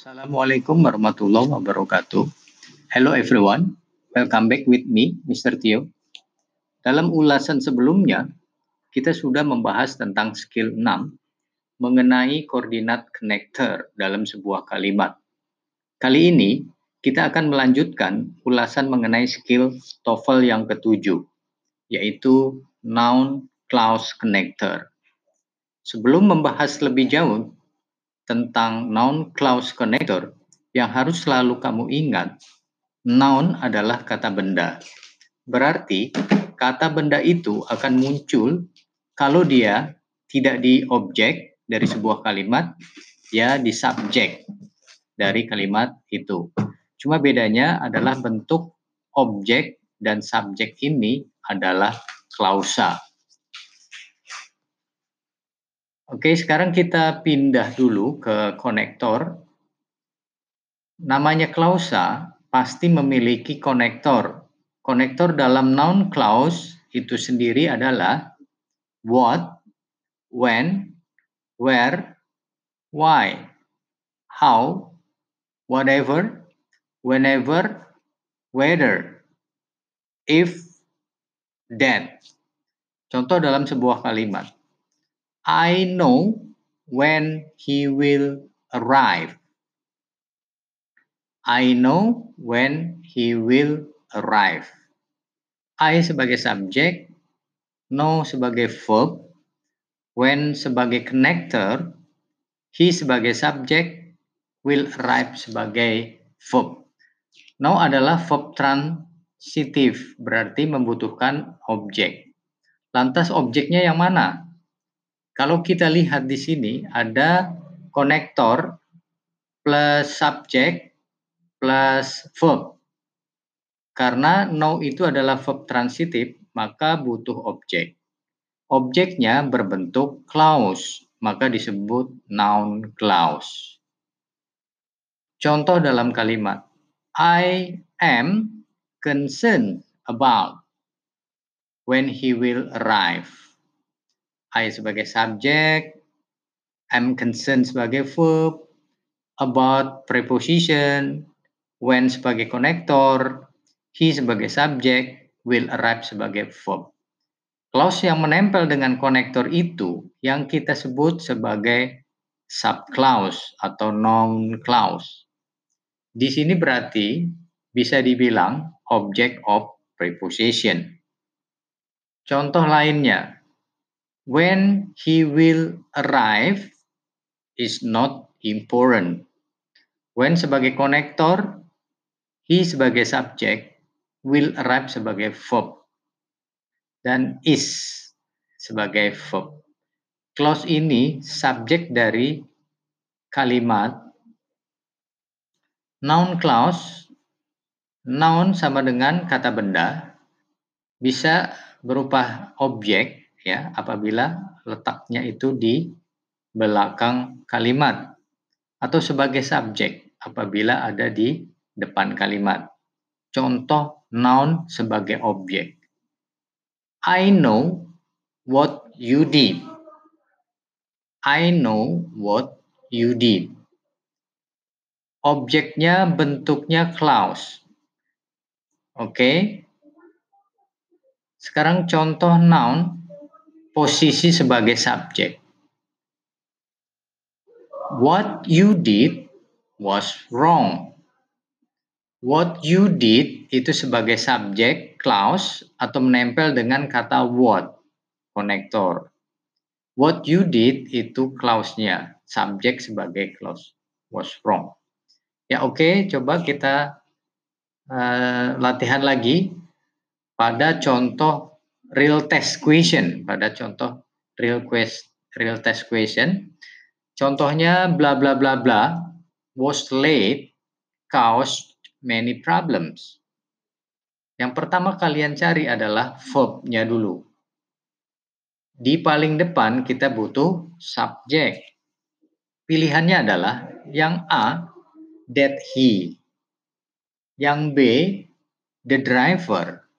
Assalamualaikum warahmatullahi wabarakatuh. Hello everyone, welcome back with me, Mr. Tio. Dalam ulasan sebelumnya, kita sudah membahas tentang skill 6 mengenai koordinat connector dalam sebuah kalimat. Kali ini, kita akan melanjutkan ulasan mengenai skill TOEFL yang ketujuh, yaitu noun clause connector. Sebelum membahas lebih jauh, tentang noun clause connector yang harus selalu kamu ingat, noun adalah kata benda. Berarti kata benda itu akan muncul kalau dia tidak di objek dari sebuah kalimat, ya di subjek dari kalimat itu. Cuma bedanya adalah bentuk objek dan subjek ini adalah klausa. Oke, sekarang kita pindah dulu ke konektor. Namanya klausa pasti memiliki konektor. Konektor dalam noun clause itu sendiri adalah what, when, where, why, how, whatever, whenever, whether, if, that. Contoh dalam sebuah kalimat. I know when he will arrive. I know when he will arrive. I sebagai subjek, know sebagai verb, when sebagai connector, he sebagai subjek, will arrive sebagai verb. Know adalah verb transitif, berarti membutuhkan objek. Lantas objeknya yang mana? Kalau kita lihat di sini ada konektor plus subjek plus verb. Karena no itu adalah verb transitif, maka butuh objek. Objeknya berbentuk clause, maka disebut noun clause. Contoh dalam kalimat, I am concerned about when he will arrive. I sebagai subjek, am concerned sebagai verb, about preposition, when sebagai konektor, he sebagai subjek, will arrive sebagai verb. Clause yang menempel dengan konektor itu yang kita sebut sebagai subclause atau noun clause. Di sini berarti bisa dibilang object of preposition. Contoh lainnya, when he will arrive is not important. When sebagai konektor, he sebagai subjek, will arrive sebagai verb, dan is sebagai verb. Clause ini subjek dari kalimat noun clause. Noun sama dengan kata benda, bisa berupa objek ya apabila letaknya itu di belakang kalimat atau sebagai subjek apabila ada di depan kalimat. Contoh noun sebagai objek. I know what you did. I know what you did. Objeknya bentuknya clause. Oke. Okay. Sekarang contoh noun posisi sebagai subjek. What you did was wrong. What you did itu sebagai subjek, clause, atau menempel dengan kata what, konektor. What you did itu clause-nya, subjek sebagai clause, was wrong. Ya oke, okay, coba kita uh, latihan lagi pada contoh real test question pada contoh real quest real test question. Contohnya bla bla bla bla was late caused many problems. Yang pertama kalian cari adalah verbnya dulu. Di paling depan kita butuh subjek. Pilihannya adalah yang A, that he. Yang B, the driver